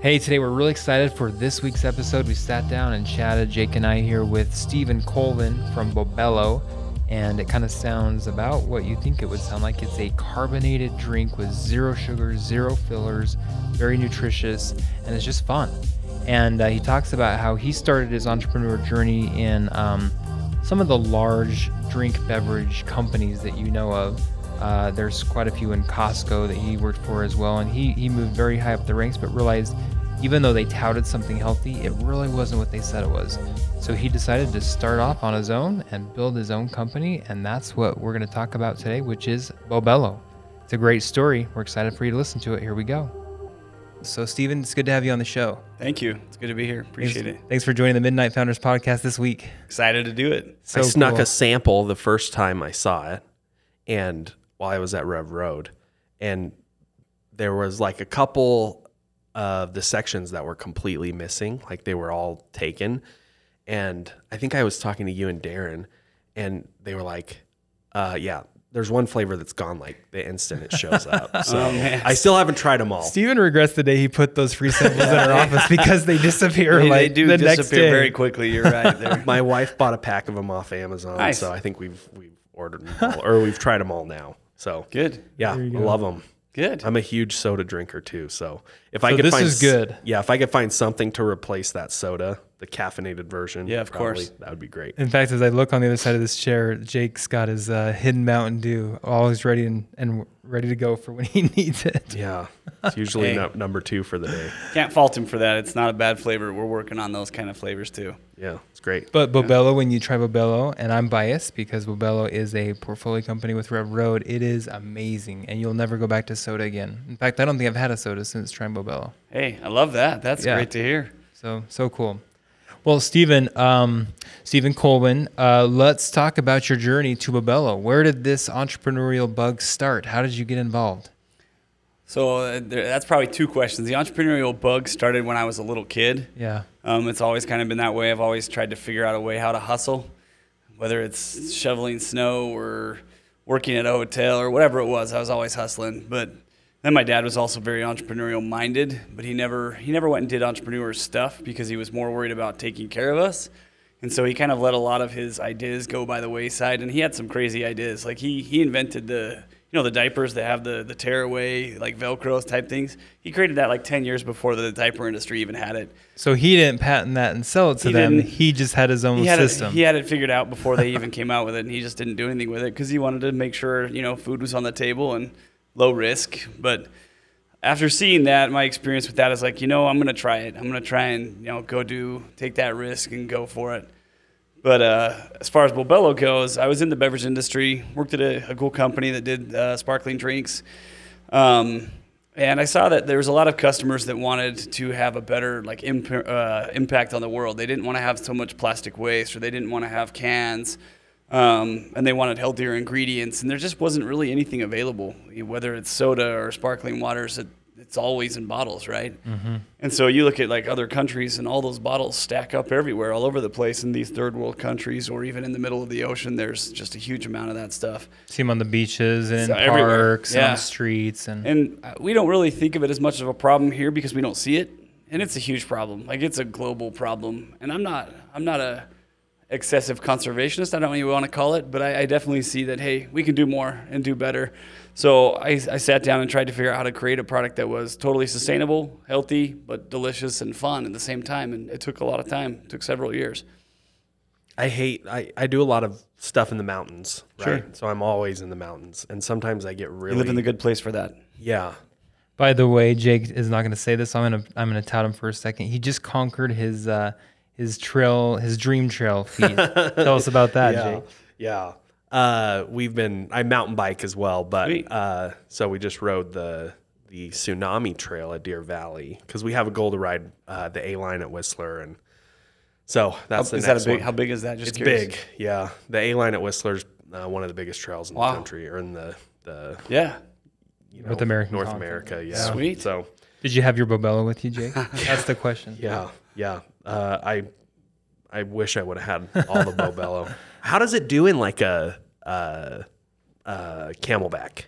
Hey, today we're really excited for this week's episode. We sat down and chatted, Jake and I here with Stephen Colvin from Bobelo, and it kind of sounds about what you think it would sound like. It's a carbonated drink with zero sugar, zero fillers, very nutritious, and it's just fun. And uh, he talks about how he started his entrepreneur journey in um, some of the large drink beverage companies that you know of. Uh, there's quite a few in Costco that he worked for as well, and he, he moved very high up the ranks, but realized even though they touted something healthy, it really wasn't what they said it was. So he decided to start off on his own and build his own company, and that's what we're going to talk about today, which is Bobelo. It's a great story. We're excited for you to listen to it. Here we go. So, Stephen, it's good to have you on the show. Thank you. It's good to be here. Appreciate thanks, it. Thanks for joining the Midnight Founders podcast this week. Excited to do it. So I snuck cool. a sample the first time I saw it, and while I was at Rev Road, and there was like a couple of the sections that were completely missing, like they were all taken. And I think I was talking to you and Darren, and they were like, uh, "Yeah, there's one flavor that's gone like the instant it shows up." So Oh. I still haven't tried them all. Stephen regrets the day he put those free samples in our office because they disappear They, like they do the next disappear day. very quickly. You're right there. My wife bought a pack of them off Amazon, Nice. so I think we've we've ordered them all, or we've tried them all now. So Good. Yeah, I go. love them. Good. I'm a huge soda drinker too, so if I So could this find is good. yeah, if I could find something to replace that soda, the caffeinated version, Yeah, of probably, course. that would be great. In fact, as I look on the other side of this chair, Jake's got his uh, hidden Mountain Dew, always ready and, and ready to go for when he needs it. Yeah, it's usually Hey. nu- number two for the day. Can't fault him for that. It's not a bad flavor. We're working on those kind of flavors too. Yeah, it's great. But Bobelo, when you try Bobelo, and I'm biased because Bobelo is a portfolio company with Rev Road, it is amazing, and you'll never go back to soda again. In fact, I don't think I've had a soda since trying Bobelo. Hey, I love that. That's Yeah. great to hear. So so cool. Well, Stephen, um, Stephen Colvin, uh, let's talk about your journey to Bobelo. Where did this entrepreneurial bug start? How did you get involved? So uh, there, that's probably two questions. The entrepreneurial bug started when I was a little kid. Yeah. Um, it's always kind of been that way. I've always tried to figure out a way how to hustle, whether it's shoveling snow or working at a hotel or whatever it was. I was always hustling. But then my dad was also very entrepreneurial minded, but he never he never went and did entrepreneur stuff because he was more worried about taking care of us. And so he kind of let a lot of his ideas go by the wayside. And he had some crazy ideas. Like he he invented the you know the diapers that have the the tearaway like Velcro type things. He created that like ten years before the diaper industry even had it. So he didn't patent that and sell it to He them. He just had his own he had system. It, he had it figured out before they even came out with it, and he just didn't do anything with it because he wanted to make sure you know food was on the table and low risk. But after seeing that, my experience with that is like, you know, I'm gonna try it. I'm gonna try and you know go do take that risk and go for it. But uh, as far as Bobelo goes, I was in the beverage industry, worked at a, a cool company that did uh, sparkling drinks. Um, and I saw that there was a lot of customers that wanted to have a better like imp- uh, impact on the world. They didn't want to have so much plastic waste, or they didn't want to have cans, um, and they wanted healthier ingredients. And there just wasn't really anything available, whether it's soda or sparkling waters. It, it's always in bottles, right? And so you look at like other countries, and all those bottles stack up everywhere, all over the place in these third world countries, or even in the middle of the ocean. There's just a huge amount of that stuff. See them on the beaches and in So everywhere. parks and on the streets and, And we don't really think of it as much of a problem here because we don't see it, and it's a huge problem. Like it's a global problem. And I'm not I'm not a excessive conservationist. I don't know what you want to call it, but I, I definitely see that hey, we can do more and do better. So I, I sat down and tried to figure out how to create a product that was totally sustainable, healthy, but delicious and fun at the same time. And it took a lot of time. It took several years. I hate. I, I do a lot of stuff in the mountains, Sure. right? So I'm always in the mountains, and sometimes I get really You live in the good place for that. yeah. By the way, Jake is not going to say this. So I'm going to I'm going to tout him for a second. He just conquered his uh, his trail, his dream trail feat. Tell us about that, yeah, Jake. Yeah. Uh, we've been I mountain bike as well, but Sweet. uh, so we just rode the the tsunami trail at Deer Valley because we have a goal to ride uh, the A line at Whistler, and so that's the Is that a next big? one. How big is that? Just it's curious. big, yeah. The A line at Whistler's uh, one of the biggest trails in Wow. the country, or in the the Yeah. you North American North. America. Yeah, Sweet. So Did you have your Bobelo with you, Jake? That's the question. yeah, yeah. Uh, I I wish I would have had all the Bobelo. How does it do in like a uh, uh, CamelBak?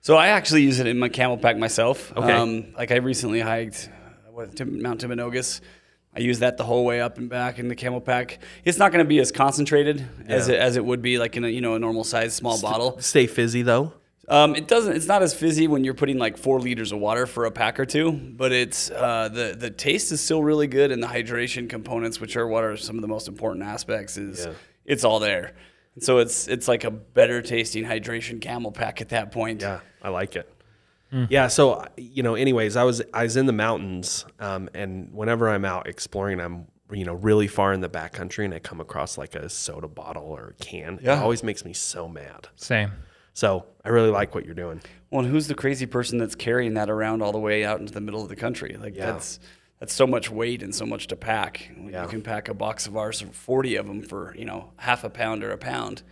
So I actually use it in my camel pack myself. Okay. Um, like I recently hiked, what, Mount Timpanogos. I use that the whole way up and back in the camel pack. It's not going to be as concentrated as it as it would be like in a you know a normal size small bottle. Stay fizzy though. Um, it doesn't. It's not as fizzy when you're putting like four liters of water for a pack or two, but it's uh, the the taste is still really good, and the hydration components, which are what are some of the most important aspects, is Yeah. it's all there. And so it's it's like a better tasting hydration camel pack at that point. Yeah, I like it. Yeah, so you know, anyways, I was I was in the mountains, um, and whenever I'm out exploring, I'm you know really far in the backcountry, and I come across like a soda bottle or a can. It always makes me so mad. Same. So I really like what you're doing. Well, and who's the crazy person that's carrying that around all the way out into the middle of the country? Like Yeah. that's that's so much weight and so much to pack. Yeah. You can pack a box of ours, forty of them for you know half a pound or a pound,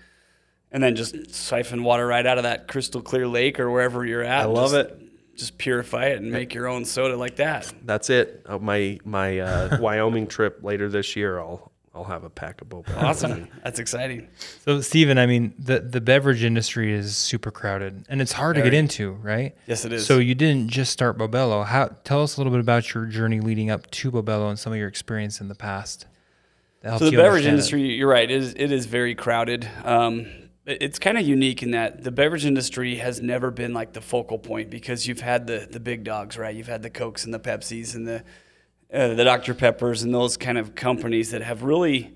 and then just siphon water right out of that crystal clear lake or wherever you're at. I love Just- it. Just purify it and make your own soda like that. That's it. Uh, my my uh, Wyoming trip later this year, I'll I'll have a pack of boba. Awesome. That's exciting. So, Stephen, I mean, the, the beverage industry is super crowded and it's hard to get into, right? Yes, it is. So, you didn't just start Bobelo. How, tell us a little bit about your journey leading up to Bobelo and some of your experience in the past. that helps So the beverage understand it. industry, you're right, it is, it is very crowded. Um, it- it's kind of unique in that the beverage industry has never been like the focal point because you've had the the big dogs, right? You've had the Cokes and the Pepsis and the uh, the Dr Peppers and those kind of companies that have really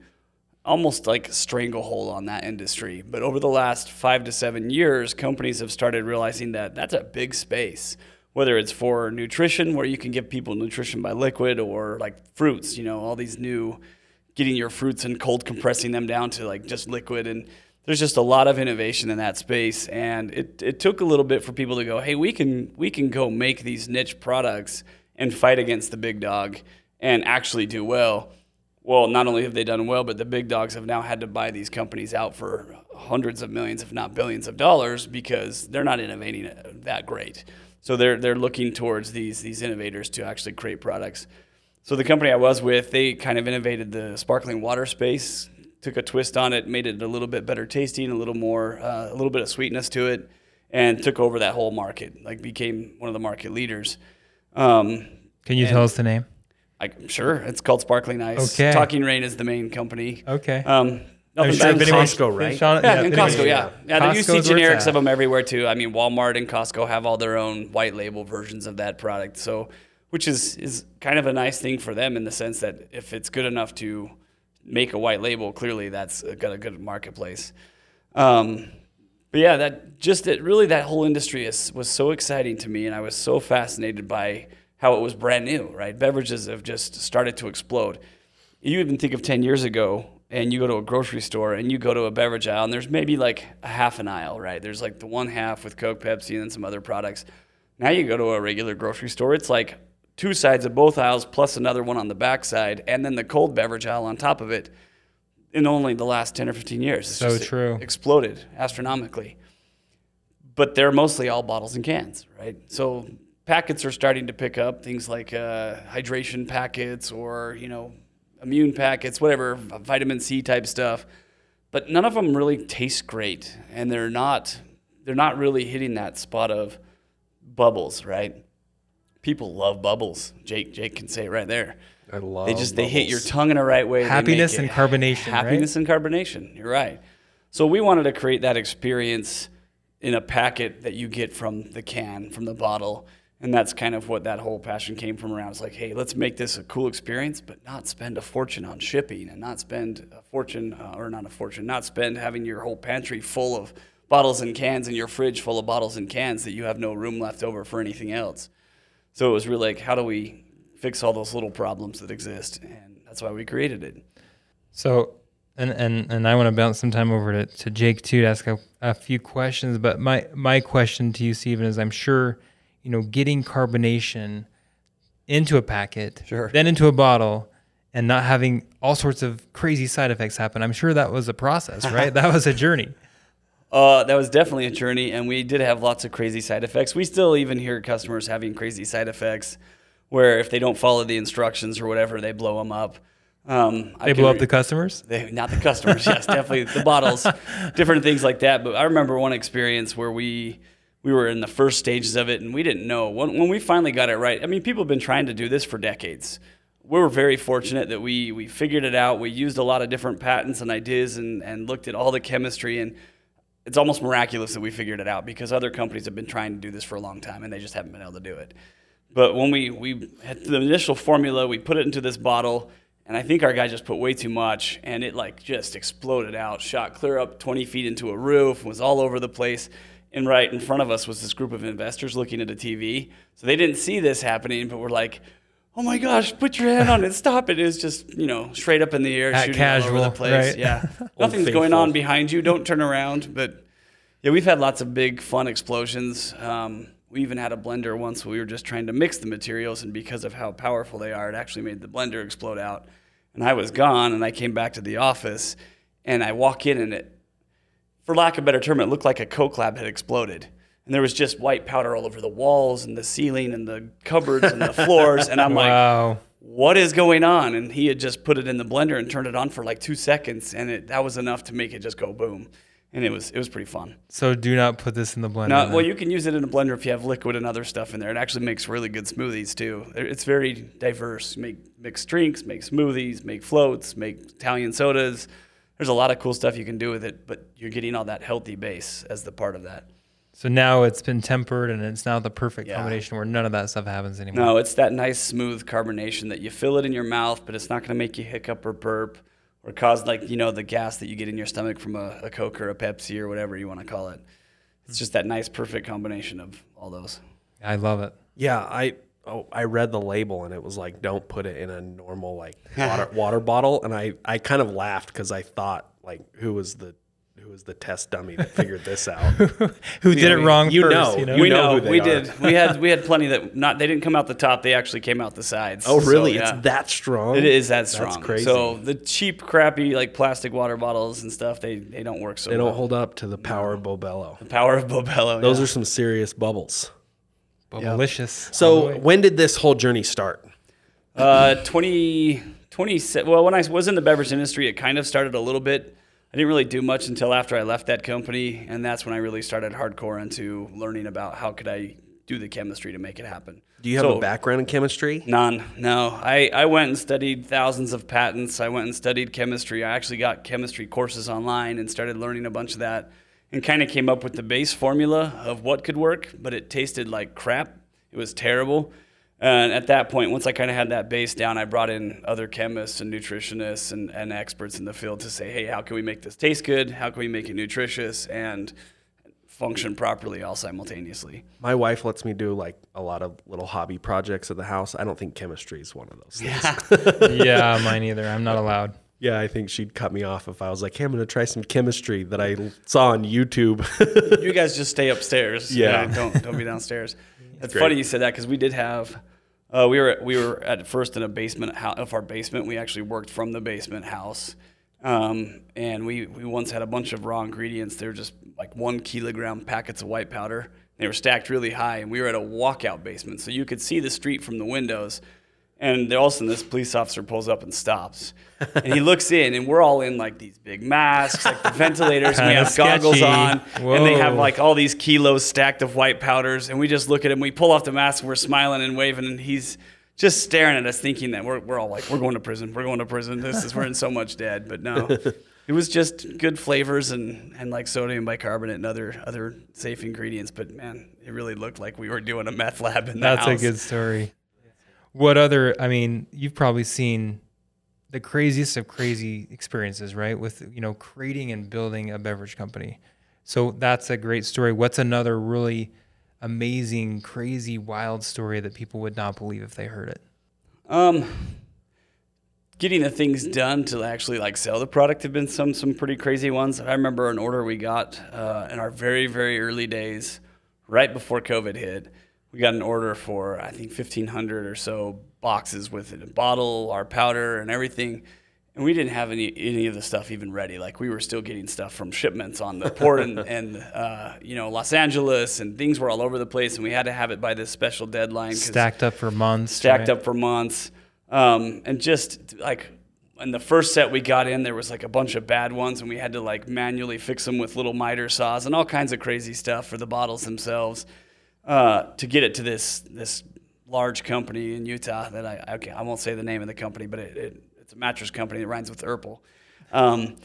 almost like stranglehold on that industry. But over the last five to seven years, companies have started realizing that that's a big space. Whether it's for nutrition, where you can give people nutrition by liquid, or like fruits, you know, all these new, getting your fruits and cold compressing them down to like just liquid. And there's just a lot of innovation in that space. And it, it took a little bit for people to go, hey, we can we can go make these niche products and fight against the big dog and actually do well well, not only have they done well, but the big dogs have now had to buy these companies out for hundreds of millions, if not billions of dollars, because they're not innovating that great. So they're they're looking towards these these innovators to actually create products. So the company I was with, they kind of innovated the sparkling water space, took a twist on it, made it a little bit better tasting, a little more, uh, a little bit of sweetness to it, and took over that whole market. Like became one of the market leaders. Um, Can you tell us the name? I, sure, it's called Sparkling Ice. Okay. Talking Rain is the main company. Okay. Um, nothing I'm bad if anyone- Costco, right? Sean- yeah, in if Costco, yeah. Yeah, you see Costco's where it's generics of them everywhere too. I mean, Walmart and Costco have all their own white label versions of that product. So, which is is kind of a nice thing for them in the sense that if it's good enough to make a white label, clearly that's got a good marketplace. Um, but yeah, that just that really that whole industry is was so exciting to me, and I was so fascinated by how it was brand new. Right, beverages have just started to explode. You even think of ten years ago, and you go to a grocery store and you go to a beverage aisle, and there's maybe like a half an aisle. Right, there's like the one half with Coke, Pepsi, and then some other products. Now you go to a regular grocery store, it's like two sides of both aisles plus another one on the back side, and then the cold beverage aisle on top of it in only the last 10 or 15 years. It's So just true. Exploded astronomically. But they're mostly all bottles and cans, right? So packets are starting to pick up things like uh, hydration packets or, you know, immune packets, whatever, vitamin C type stuff. But none of them really taste great. And they're not, they're not really hitting that spot of bubbles, right? People love bubbles. Jake, Jake can say it right there. I love. It. They just they hit your tongue in the right way. Happiness and it- carbonation, right? Happiness and carbonation. You're right. So we wanted to create that experience in a packet that you get from the can, from the bottle, and that's kind of what that whole passion came from around. It's like, hey, let's make this a cool experience, but not spend a fortune on shipping, and not spend a fortune, uh, or not a fortune, not spend having your whole pantry full of bottles and cans and your fridge full of bottles and cans that you have no room left over for anything else. So it was really like, how do we fix all those little problems that exist? And that's why we created it. So, and and and I want to bounce some time over to, to Jake too to ask a, a few questions. But my my question to you, Stephen, is I'm sure you know getting carbonation into a packet, Sure. then into a bottle, and not having all sorts of crazy side effects happen. I'm sure that was a process, right? that was a journey. Uh, that was definitely a journey, and we did have lots of crazy side effects. We still even hear customers having crazy side effects, where if they don't follow the instructions or whatever, they blow them up. Um, I They blow up the customers. They, not the customers, yes, definitely the bottles, different things like that. But I remember one experience where we we were in the first stages of it and we didn't know when, when we finally got it right. I mean, people have been trying to do this for decades. We were very fortunate that we, we figured it out. We used a lot of different patents and ideas and, and looked at all the chemistry and it's almost miraculous that we figured it out because other companies have been trying to do this for a long time and they just haven't been able to do it. But when we, we had the initial formula, we put it into this bottle, and I think our guy just put way too much, and it like just exploded out, shot clear up 20 feet into a roof, was all over the place. And right in front of us was this group of investors looking at a TV. So they didn't see this happening, but we're like, oh my gosh, put your hand on it, stop it. It was just, you know, straight up in the air, At shooting all over casual, the place. right? Yeah. Nothing's going on behind you. Don't turn around. But yeah, we've had lots of big, fun explosions. Um, we even had a blender once where we were just trying to mix the materials, and because of how powerful they are, it actually made the blender explode out. And I was gone, and I came back to the office, and I walk in, and it, for lack of a better term, it looked like a Coke lab had exploded. And there was just white powder all over the walls and the ceiling and the cupboards and the floors. And I'm like, Wow. what is going on? And he had just put it in the blender and turned it on for like two seconds, and it, that was enough to make it just go boom. And it was it was pretty fun. So do not put this in the blender. Then. well, you can use it in a blender if you have liquid and other stuff in there. It actually makes really good smoothies too. It's very diverse. Make mixed drinks, make smoothies, make floats, make Italian sodas. There's a lot of cool stuff you can do with it, but you're getting all that healthy base as the part of that. so now it's been tempered and it's now the perfect Yeah. combination where none of that stuff happens anymore. No, it's that nice smooth carbonation that you feel it in your mouth, but it's not going to make you hiccup or burp or cause like you know the gas that you get in your stomach from a, a Coke or a Pepsi or whatever you want to call it. It's just that nice perfect combination of all those. I love it. Yeah, I oh, I read the label and it was like don't put it in a normal like water water bottle and I I kind of laughed cuz I thought like who was the who was the test dummy that figured this out. Who did it wrong you first? know. You know? You we know know, who they we are. did. We had we had plenty that not they didn't come out the top. They actually came out the sides. oh, really? So, yeah. It's that strong? It is that strong. That's crazy. So the cheap, crappy like plastic water bottles and stuff, they they don't work so they well. don't hold up to the power of Bobelo. the power of Bobelo. Those yeah. are some serious bubbles. Delicious. all the So, when did this whole journey start? Uh, 20, 20, well, when I was in the beverage industry, it kind of started a little bit. I didn't really do much until after I left that company, and that's when I really started hardcore into learning about how could I do the chemistry to make it happen. Do you have So- a background in chemistry? None. No. I, I went and studied thousands of patents. I went and studied chemistry. I actually got chemistry courses online and started learning a bunch of that and kind of came up with the base formula of what could work, but it tasted like crap. It was terrible. And at that point, once I kind of had that base down, I brought in other chemists and nutritionists and, and experts in the field to say, hey, how can we make this taste good? How can we make it nutritious and function properly all simultaneously? My wife lets me do like a lot of little hobby projects at the house. I don't think chemistry is one of those things. yeah, mine either. I'm not allowed. Yeah, I think she'd cut me off if I was like, "Hey, I'm going to try some chemistry that I saw on YouTube." you guys just stay upstairs. Yeah. You know, don't don't be downstairs. It's great. funny you said that because we did have. Uh, we were we were at first in a basement of our basement. We actually worked from the basement house, um, and we we once had a bunch of raw ingredients. They were just like one kilogram packets of white powder. They were stacked really high, and we were at a walkout basement, so you could see the street from the windows. And all of a sudden, this police officer pulls up and stops, and he looks in, and we're all in like these big masks, like the ventilators, and we have goggles sketchy. on, and they have like all these kilos stacked of white powders, and we just look at him. We pull off the mask, and we're smiling and waving, and he's just staring at us, thinking that we're, we're all like, we're going to prison, we're going to prison. This is we're in so much dead, but no, it was just good flavors and and like sodium bicarbonate and other other safe ingredients. But man, it really looked like we were doing a meth lab in the That's house. a good story. What other? I mean, you've probably seen the craziest of crazy experiences, right? With you know creating and building a beverage company. So that's a great story. What's another really amazing, crazy, wild story that people would not believe if they heard it? Um, getting the things done to actually like sell the product have been some some pretty crazy ones. I remember an order we got uh, in our very very early days, right before COVID hit. We got an order for I think fifteen hundred or so boxes with it, a bottle, our powder, and everything. And we didn't have any any of the stuff even ready. Like we were still getting stuff from shipments on the port and, and uh, you know Los Angeles, and things were all over the place. And we had to have it by this special deadline. Stacked up for months. stacked right? up for months, um, and just like in the first set we got in, there was like a bunch of bad ones, and we had to like manually fix them with little miter saws and all kinds of crazy stuff for the bottles themselves uh, to get it to this this large company in Utah that I okay, I won't say the name of the company, but it, it, it's a mattress company that rhymes with Erpel. Um,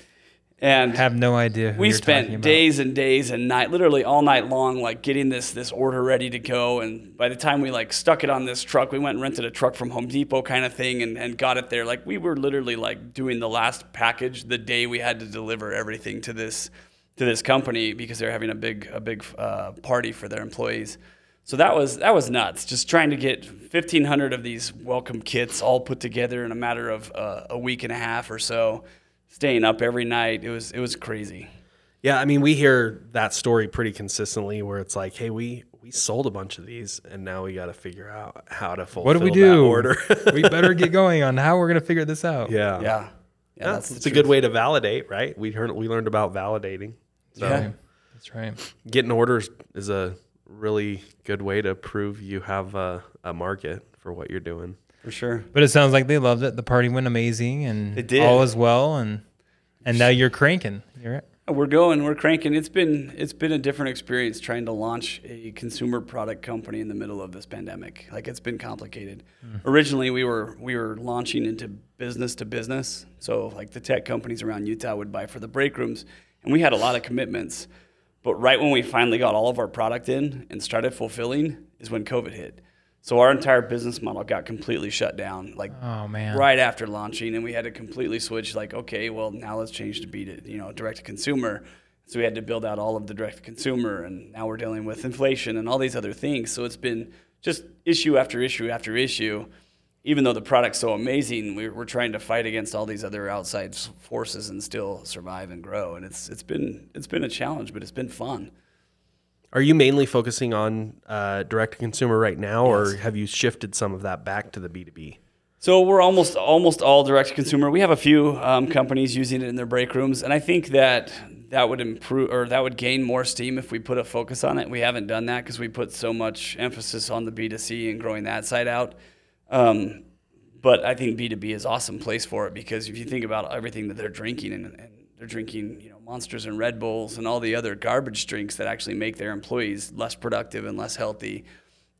and have no idea. we spent days and days and night, literally all night long, like getting this this order ready to go. And by the time we like stuck it on this truck, we went and rented a truck from Home Depot, kind of thing, and, and got it there. Like we were literally like doing the last package the day we had to deliver everything to this to this company because they're having a big a big uh, party for their employees. So that was that was nuts. Just trying to get 1,500 of these welcome kits all put together in a matter of uh, a week and a half or so staying up every night. It was it was crazy. Yeah, I mean, we hear that story pretty consistently where it's like, hey, we we sold a bunch of these, and now we got to figure out how to fulfill What do we that do? order. we better get going on how we're gonna figure this out. yeah, Yeah. Yeah, Yeah, that's the it's a good way to validate, right? We heard we learned about validating. So Yeah. That's right. getting orders is a really good way to prove you have a, a market for what you're doing. For sure. But it sounds like they loved it. The party went amazing, and It did. all is well. And and now you're cranking. You're We're going, we're cranking. It's been it's been a different experience trying to launch a consumer product company in the middle of this pandemic. Like it's been complicated. Mm. Originally we were we were launching into business to business. So like the tech companies around Utah would buy for the break rooms and we had a lot of commitments. But right when we finally got all of our product in and started fulfilling is when COVID hit. So our entire business model got completely shut down. Like oh man. right after launching, and we had to completely switch. Like, okay, well now let's change to be to you know direct to consumer. So we had to build out all of the direct to consumer, and now we're dealing with inflation and all these other things. So it's been just issue after issue after issue. Even though the product's so amazing, we're, we're trying to fight against all these other outside forces and still survive and grow. And it's it's been it's been a challenge, but it's been fun. Are you mainly focusing on uh, direct to consumer right now, or have you shifted some of that back to the B2B? So we're almost almost all direct to consumer. We have a few um, companies using it in their break rooms, and I think that that would improve or that would gain more steam if we put a focus on it. We haven't done that because we put so much emphasis on the B2C and growing that side out. Um, but I think B2B is awesome place for it because if you think about everything that they're drinking and, and they're drinking, you know, Monsters and Red Bulls and all the other garbage drinks that actually make their employees less productive and less healthy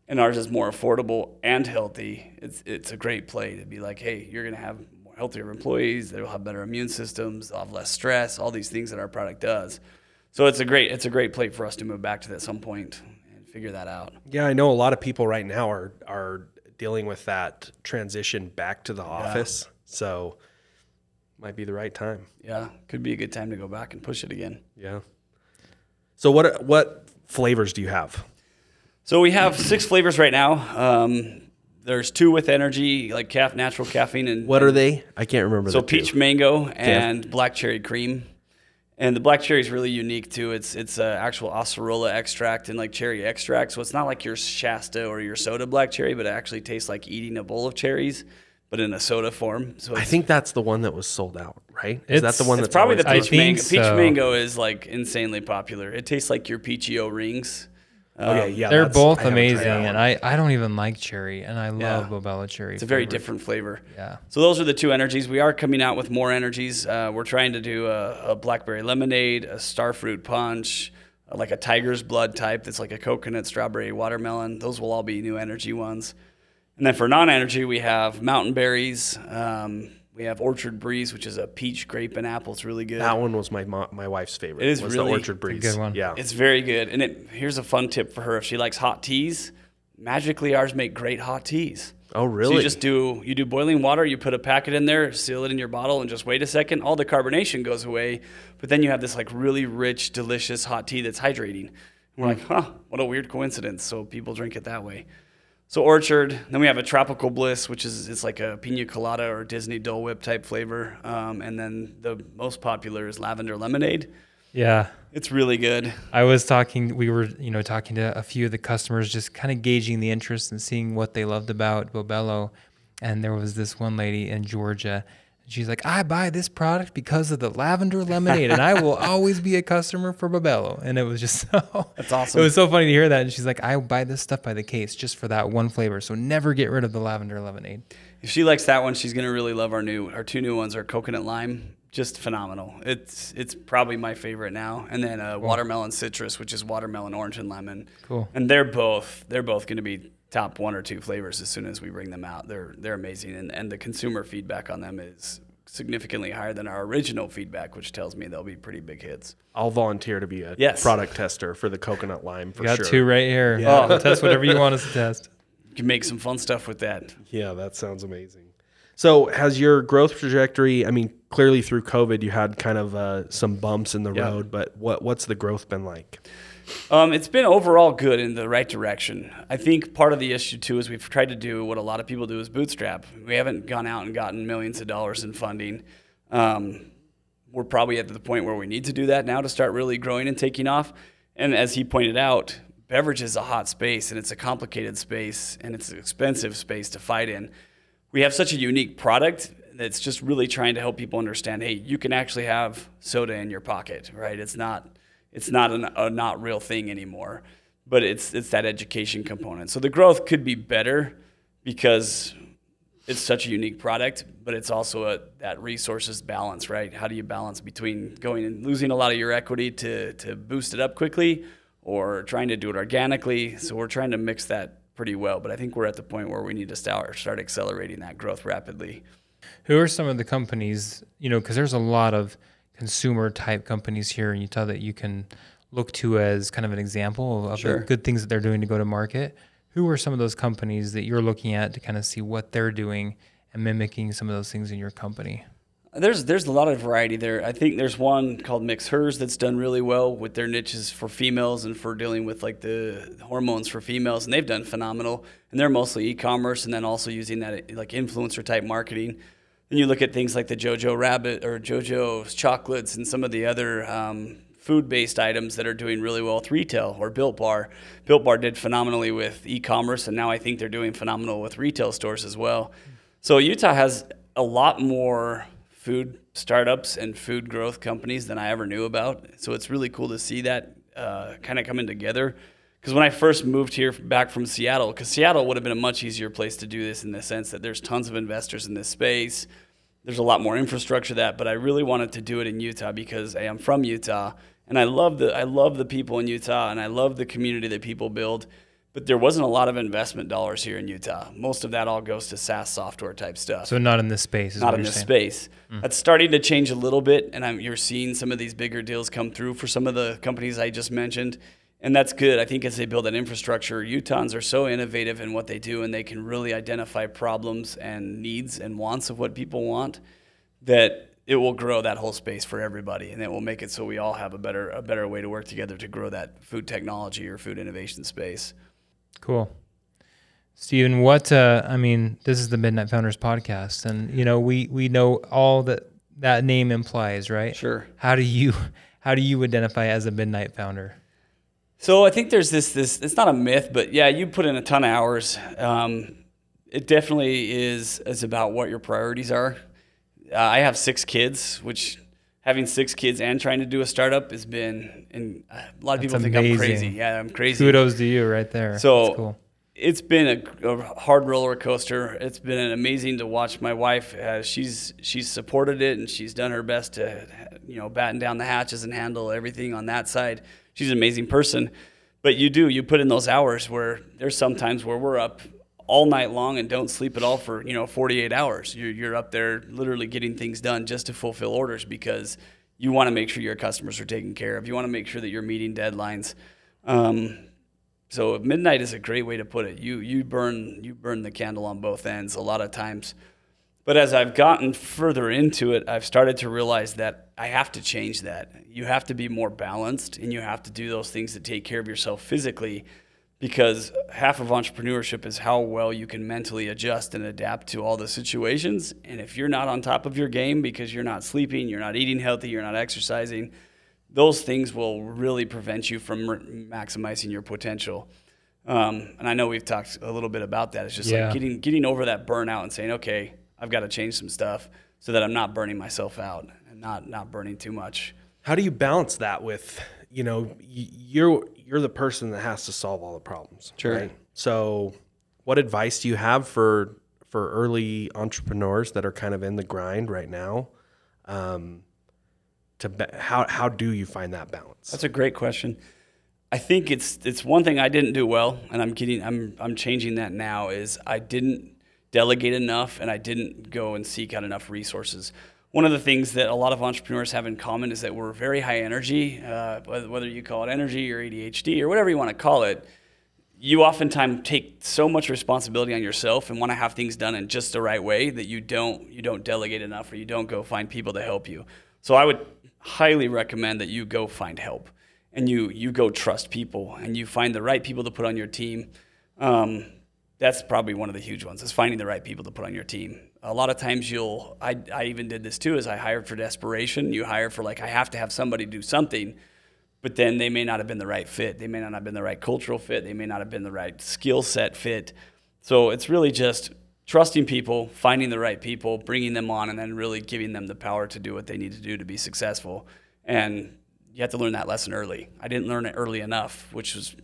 and ours is more affordable and healthy, it's it's a great play to be like, hey, you're gonna have more healthier employees. They'll have better immune systems. They'll have less stress. All these things that our product does. So it's a great it's a great play for us to move back to that at some point and figure that out. Yeah, I know a lot of people right now are are dealing with that transition back to the office. So might be the right time. Yeah, could be a good time to go back and push it again. Yeah. So what what flavors do you have? So we have six flavors right now. Um, there's two with energy, like caf- natural caffeine, and What are they? I can't remember. So the two. peach mango and black cherry cream. And the black cherry is really unique too. It's it's uh, actual acerola extract and like cherry extract. So it's not like your Shasta or your soda black cherry, but it actually tastes like eating a bowl of cherries, but in a soda form. So I think that's the one that was sold out, right? Is that the one that's probably the I peach mango. Peach so. mango is like insanely popular. It tastes like your peachy O rings. Okay, yeah, They're both I amazing, and. I, I don't even like cherry, and I Yeah. love Bobelo cherry. It's a very flavored. different flavor. Yeah. So those are the two energies. We are coming out with more energies. Uh, we're trying to do a, a blackberry lemonade, a starfruit punch, uh, like a tiger's blood type that's like a coconut, strawberry, watermelon. Those will all be new energy ones. And then for non-energy, we have mountain berries. Um, we have orchard breeze, which is a peach, grape, and apple. It's really good. That one was my mo- my wife's favorite. It is was really- the Orchard it's a Breeze. good one. Yeah. It's very good. And it, here's a fun tip for her: if she likes hot teas, magically ours make great hot teas. oh, So really? you just do you do boiling water, you put a packet in there, seal it in your bottle, and just wait a second. All the carbonation goes away, but then you have this like really rich, delicious hot tea that's hydrating. And we're hmm. like, huh, what a weird coincidence. So people drink it that way. So orchard. Then we have a tropical bliss, which is it's like a pina colada or Disney Dole Whip type flavor. Um, and then the most popular is lavender lemonade. Yeah. It's really good. I was talking, we were, you know, talking to a few of the customers, just kind of gauging the interest and seeing what they loved about Bobelo. And there was this one lady in Georgia, She's like, I buy this product because of the lavender lemonade, and I will always be a customer for Bobelo. And it was just so That's awesome. It was so funny to hear that. And she's like, I buy this stuff by the case just for that one flavor. So never get rid of the lavender lemonade. If she likes that one, she's gonna really love our new. Our two new ones are coconut lime, just phenomenal. It's it's probably my favorite now, and then uh, watermelon citrus, which is watermelon, orange, and lemon. Cool. And they're both they're both gonna be top one or two flavors as soon as we bring them out. They're they're amazing, and and the consumer feedback on them is significantly higher than our original feedback, which tells me they'll be pretty big hits. I'll volunteer to be a Yes. product tester for the coconut lime for You got sure. two right here. Yeah. I'll test whatever you want us to test. You can make some fun stuff with that. Yeah, that sounds amazing. So, has your growth trajectory? I mean, clearly through COVID, you had kind of uh, some bumps in the Yeah. road, but what what's the growth been like? Um, it's been overall good in the right direction. I think part of the issue too is we've tried to do what a lot of people do is bootstrap. We haven't gone out and gotten millions of dollars in funding. Um, we're probably at the point where we need to do that now to start really growing and taking off. And as he pointed out, beverage is a hot space and it's a complicated space and it's an expensive space to fight in. We have such a unique product that's just really trying to help people understand, hey, you can actually have soda in your pocket, right? It's not it's not an, a not real thing anymore, but it's it's that education component. So the growth could be better because it's such a unique product, but it's also a that resources balance, right? How do you balance between going and losing a lot of your equity to to boost it up quickly, or trying to do it organically? So we're trying to mix that pretty well. But I think we're at the point where we need to start start accelerating that growth rapidly. Who are some of the companies, you know, because there's a lot of consumer type companies here in Utah that you can look to as kind of an example of Sure. the good things that they're doing to go to market. Who are some of those companies that you're looking at to kind of see what they're doing and mimicking some of those things in your company? There's there's a lot of variety there. I think there's one called Mixhers that's done really well with their niches for females and for dealing with like the hormones for females, and they've done phenomenal. And they're mostly e-commerce, and then also using that like influencer type marketing. Then you look at things like the JoJo Rabbit or JoJo's chocolates and some of the other um, food-based items that are doing really well with retail or Built Bar. Built Bar did phenomenally with e-commerce, and now I think they're doing phenomenal with retail stores as well. So Utah has a lot more food startups and food growth companies than I ever knew about. So it's really cool to see that uh, kind of coming together. Because when I first moved here back from Seattle, because Seattle would have been a much easier place to do this in the sense that there's tons of investors in this space. There's a lot more infrastructure that, but I really wanted to do it in Utah because hey, I'm from Utah and I love the I love the people in Utah and I love the community that people build. But there wasn't a lot of investment dollars here in Utah. Most of that all goes to SaaS software type stuff So not in this space. Is not in this saying. space. Hmm. That's starting to change a little bit, and I'm, you're seeing some of these bigger deals come through for some of the companies I just mentioned, and that's good. I think as they build that infrastructure, Utahns are so innovative in what they do, and they can really identify problems and needs and wants of what people want that it will grow that whole space for everybody, and it will make it so we all have a better a better way to work together to grow that food technology or food innovation space. Cool. Stephen, what uh, I mean, this is the Midnight Founders podcast, and you know we we know all that that name implies, right? Sure. How do you how do you identify as a Midnight Founder? So I think there's this this it's not a myth, but yeah, you put in a ton of hours. Um, it definitely is is about what your priorities are. Uh, I have six kids, which having six kids and trying to do a startup has been and a lot of That's people think I'm crazy. Yeah, I'm crazy. Kudos to you, right there. So That's cool. it's been a, a hard roller coaster. It's been amazing to watch my wife. Uh, she's she's supported it and she's done her best to you know batten down the hatches and handle everything on that side. She's an amazing person. But you do you put in those hours where there's sometimes where we're up all night long and don't sleep at all for you know 48 hours. You're you're up there literally getting things done just to fulfill orders because you want to make sure your customers are taken care of. You want to make sure that you're meeting deadlines. Um, so midnight is a great way to put it. You you burn you burn the candle on both ends a lot of times. But as I've gotten further into it, I've started to realize that I have to change that. You have to be more balanced and you have to do those things that take care of yourself physically because half of entrepreneurship is how well you can mentally adjust and adapt to all the situations. And if you're not on top of your game because you're not sleeping, you're not eating healthy, you're not exercising, those things will really prevent you from r- maximizing your potential. Um, and I know we've talked a little bit about that. It's just Yeah. like getting getting over that burnout and saying, okay, I've got to change some stuff so that I'm not burning myself out and not not burning too much. How do you balance that with, you know, you're you're the person that has to solve all the problems, Sure. right? So, what advice do you have for for early entrepreneurs that are kind of in the grind right now? Um, to ba- how how do you find that balance? That's a great question. I think it's it's one thing I didn't do well, and I'm getting I'm I'm changing that now. Is I didn't delegate enough, and I didn't go and seek out enough resources. One of the things that a lot of entrepreneurs have in common is that we're very high energy, uh, whether you call it energy or ADHD or whatever you want to call it. You oftentimes take so much responsibility on yourself and want to have things done in just the right way that you don't you don't delegate enough or you don't go find people to help you. So I would highly recommend that you go find help and you you go trust people and you find the right people to put on your team. Um, that's probably one of the huge ones is finding the right people to put on your team. A lot of times you'll I, I even did this too is I hired for desperation. You hire for like I have to have somebody do something, but then they may not have been the right fit. They may not have been the right cultural fit. They may not have been the right skill set fit. So it's really just trusting people, finding the right people, bringing them on, and then really giving them the power to do what they need to do to be successful. And you have to learn that lesson early. I didn't learn it early enough, which was,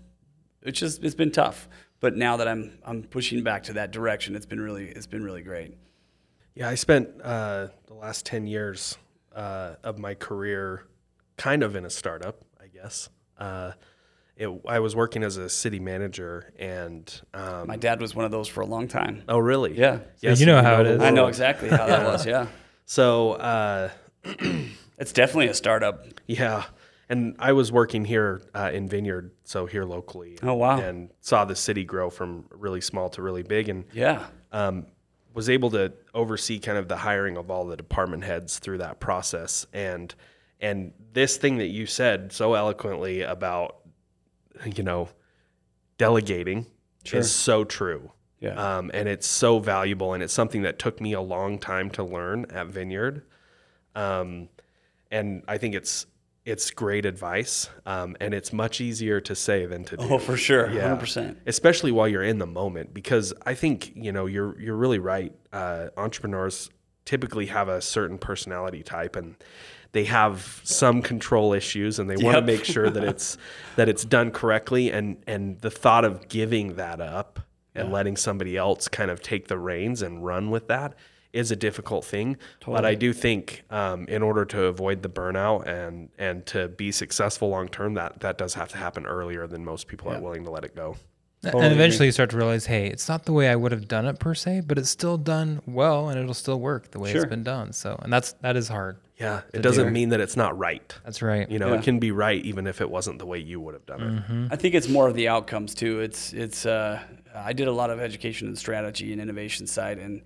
which is it's been tough. But now that I'm I'm pushing back to that direction, it's been really it's been really great. Yeah, I spent uh, the last 10 years uh, of my career kind of in a startup, I guess. Uh, it, I was working as a city manager and. Um, My dad was one of those for a long time. oh, really? Yeah. yeah. you know how it is. I know exactly how that was. Yeah, So, uh, it's definitely a startup. yeah. And I was working here uh, in Vineyard, so here locally. Oh, wow. And saw the city grow from really small to really big. And Yeah. um, was able to oversee kind of the hiring of all the department heads through that process and and this thing that you said so eloquently about you know delegating Sure. is so true Yeah. um, and it's so valuable and it's something that took me a long time to learn at vineyard um, and i think it's it's great advice um, and it's much easier to say than to do oh, for sure. Yeah. 100%. especially while you're in the moment because i think you know you're you're really right uh, entrepreneurs typically have a certain personality type and they have some control issues and they want to make sure that it's that it's done correctly and and the thought of giving that up and letting somebody else kind of take the reins and run with that is a difficult thing but i do think um, in order to avoid the burnout and and to be successful long term that that does have to happen earlier than most people are willing to let it go Totally and agree. eventually you start to realize, hey, it's not the way I would have done it per se, but it's still done well and it'll still work the way Sure. it's been done. So, and that's that is hard. Yeah, it doesn't mean that it's not right. That's right. You know, Yeah. it can be right even if it wasn't the way you would have done it. I think it's more of the outcomes too. It's it's. Uh, I did a lot of education and strategy and innovation side, and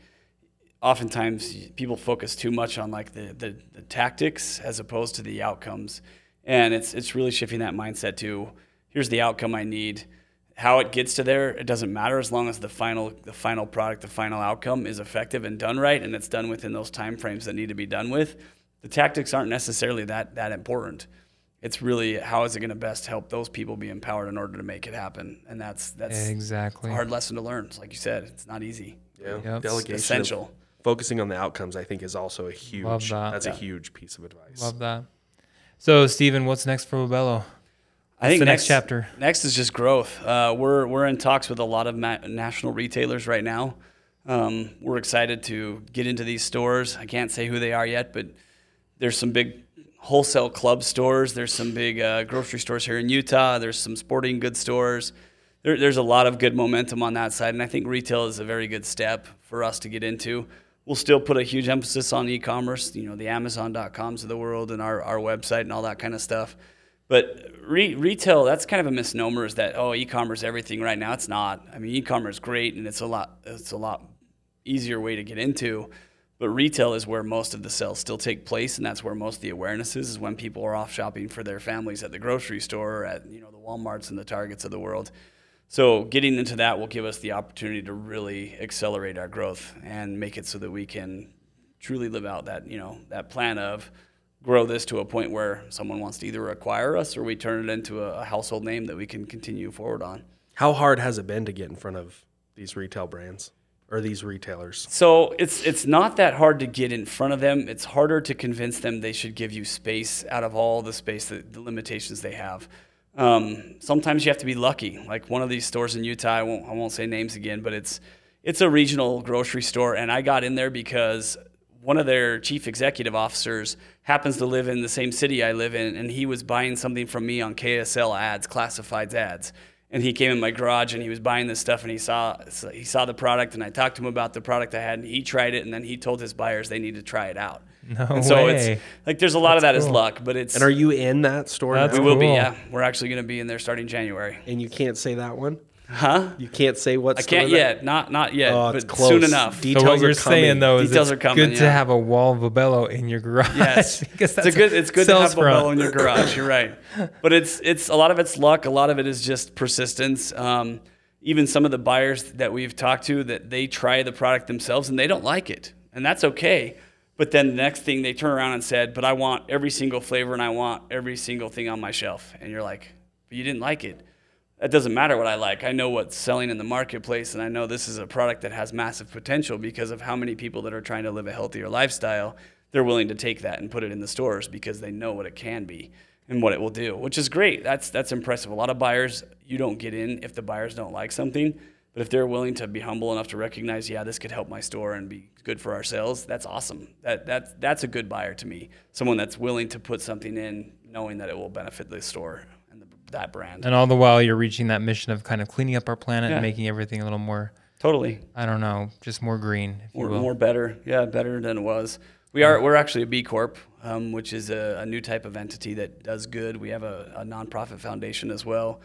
oftentimes people focus too much on like the, the, the tactics as opposed to the outcomes, and it's it's really shifting that mindset to here's the outcome I need. How it gets to there, it doesn't matter as long as the final the final product, the final outcome is effective and done right, and it's done within those time frames that need to be done with. The tactics aren't necessarily that that important it's really how is it going to best help those people be empowered in order to make it happen and that's that's Exactly. a hard lesson to learn It's like you said it's not easy Yeah, Yep. delegation, of- essential focusing on the outcomes, I think, is also a huge. Love that. That's a huge piece of advice. Love that. So, Stephen, what's next for Bobelo? i think the next chapter? next is just growth uh, we're we're in talks with a lot of ma- national retailers right now um, we're excited to get into these stores i can't say who they are yet but there's some big wholesale club stores there's some big uh, grocery stores here in utah there's some sporting goods stores there, there's a lot of good momentum on that side, and I think retail is a very good step for us to get into. We'll still put a huge emphasis on e-commerce, you know, the Amazon.coms of the world and our, our website and all that kind of stuff. But re- retail, that's kind of a misnomer. Is that oh, e-commerce everything right now? It's not. I mean, e-commerce is great, and it's a lot. It's a lot easier way to get into. But retail is where most of the sales still take place, and that's where most of the awareness is. Is when people are off shopping for their families at the grocery store, or at you know the WalMarts and the Targets of the world. So getting into that will give us the opportunity to really accelerate our growth and make it so that we can truly live out that you know that plan of grow this to a point where someone wants to either acquire us or we turn it into a, household name that we can continue forward on. How hard has it been to get in front of these retail brands? or these retailers? So it's it's not that hard to get in front of them. It's harder to convince them they should give you space out of all the space that the limitations they have. Um, sometimes you have to be lucky. Like one of these stores in Utah, I won't I won't say names again, but it's it's a regional grocery store, and I got in there because one of their chief executive officers happens to live in the same city I live in, and he was buying something from me on KSL ads, classifieds ads. And he came in my garage and he was buying this stuff, and he saw he saw the product, and I talked to him about the product I had, and he tried it, and then he told his buyers they need to try it out. No and so way. it's like there's a lot of that is cool. luck, but it's And are you in that store? That's we now? will be yeah. We're actually going to be in there starting January. And you can't say that one. Huh? You can't say what. I can't that- yet, not not yet, Oh, it's but close. soon enough. De- So what you're are saying though is Details it's are coming, good to have a wall of Bobelo in your garage. Yes, because it's a good. It's good to have a bell in your garage. You're right, but it's it's a lot of it's luck. A lot of it is just persistence. Um, even some of the buyers that we've talked to that they try the product themselves and they don't like it, and that's okay. But then the next thing they turn around and said, "But I want every single flavor and I want every single thing on my shelf." And you're like, "But you didn't like it." That doesn't matter what I like. I know what's selling in the marketplace, and I know this is a product that has massive potential because of how many people that are trying to live a healthier lifestyle. They're willing to take that and put it in the stores because they know what it can be and what it will do, which is great. That's that's impressive. A lot of buyers you don't get in if the buyers don't like something, but if they're willing to be humble enough to recognize, yeah, this could help my store and be good for our sales, that's awesome. That that's that's a good buyer to me. Someone that's willing to put something in knowing that it will benefit the store that brand. And all the while you're reaching that mission of kind of cleaning up our planet Yeah. and making everything a little more Totally. I don't know, just more green, if you More, will. more better. Yeah, better than it was. We are we're actually a B Corp, um, which is a, a new type of entity that does good. We have a, a nonprofit foundation as well,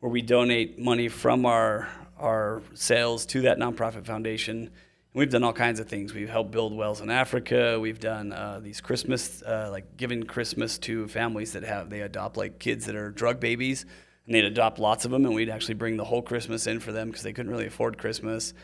where we donate money from our our sales to that nonprofit foundation. We've done all kinds of things. We've helped build wells in Africa. We've done uh, these Christmas, uh, like giving Christmas to families that have they adopt like kids that are drug babies, and they'd adopt lots of them, and we'd actually bring the whole Christmas in for them because they couldn't really afford Christmas.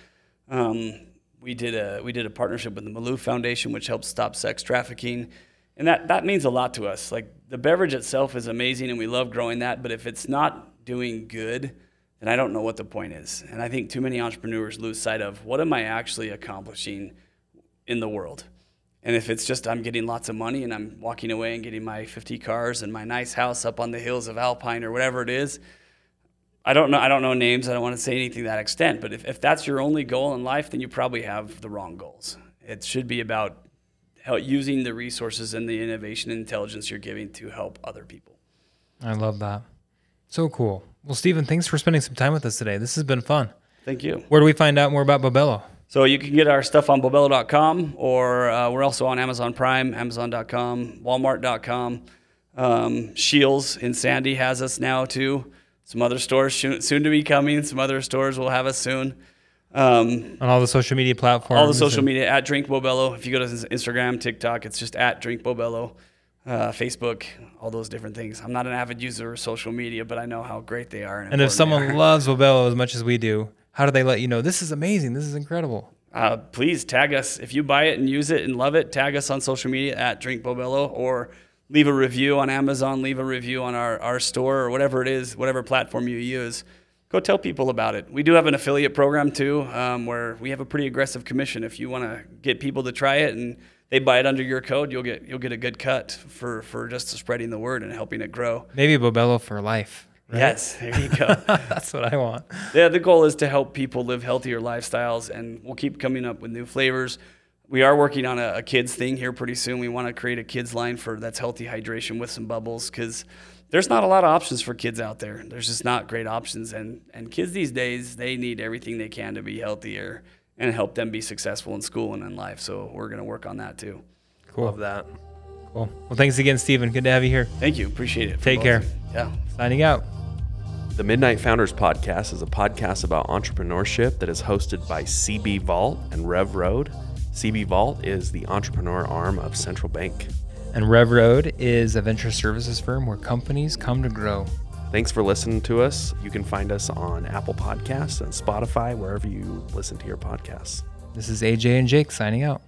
Um, we did a we did a partnership with the Malouf Foundation, which helps stop sex trafficking, and that that means a lot to us. Like the beverage itself is amazing, and we love growing that. But if it's not doing good, then I don't know what the point is. And I think too many entrepreneurs lose sight of what am I actually accomplishing in the world. And if it's just I'm getting lots of money and I'm walking away and getting my 50 cars and my nice house up on the hills of Alpine or whatever it is, I don't know. I don't know names. I don't want to say anything to that extent. But if, if that's your only goal in life, then you probably have the wrong goals. It should be about using the resources and the innovation and intelligence you're giving to help other people. I love that. So cool. Well, Stephen, thanks for spending some time with us today. This has been fun. Thank you. Where do we find out more about Bobelo? So you can get our stuff on Bobelo.com, or uh, we're also on Amazon Prime, Amazon.com, Walmart.com. Um, Shields in Sandy has us now too. Some other stores soon to be coming. Some other stores will have us soon. Um, On all the social media platforms. all the social media at Drink Bobelo. If you go to Instagram, TikTok, it's just at Drink Bobelo. Uh, Facebook, all those different things. I'm not an avid user of social media, but I know how great they are. And if someone loves Bobelo as much as we do, how do they let you know this is amazing? This is incredible. uh, please tag us if you buy it and use it and love it. Tag us on social media at Drink Bobelo or leave a review on Amazon. Leave a review on our, our store or whatever it is, whatever platform you use. Go tell people about it. We do have an affiliate program too, um, where we have a pretty aggressive commission. If you want to get people to try it and they buy it under your code, you'll get you'll get a good cut for for just spreading the word and helping it grow. Maybe Bobelo for life. right? Yes, there you go. That's what I want. Yeah, the goal is to help people live healthier lifestyles, and we'll keep coming up with new flavors. We are working on a, a kids thing here pretty soon. We want to create a kids line for that's healthy hydration with some bubbles because there's not a lot of options for kids out there. There's just not great options, and and kids these days they need everything they can to be healthier and help them be successful in school and in life. So we're gonna work on that too. Cool. Love that. Cool. Well, thanks again, Stephen. Good to have you here. Thank you, appreciate it. Take care. Yeah. Signing out. The Midnight Founders Podcast is a podcast about entrepreneurship that is hosted by CB Vault and Rev Road. CB Vault is the entrepreneur arm of Central Bank. And Rev Road is a venture services firm where companies come to grow. Thanks for listening to us. You can find us on Apple Podcasts and Spotify, wherever you listen to your podcasts. This is AJ and Jake signing out.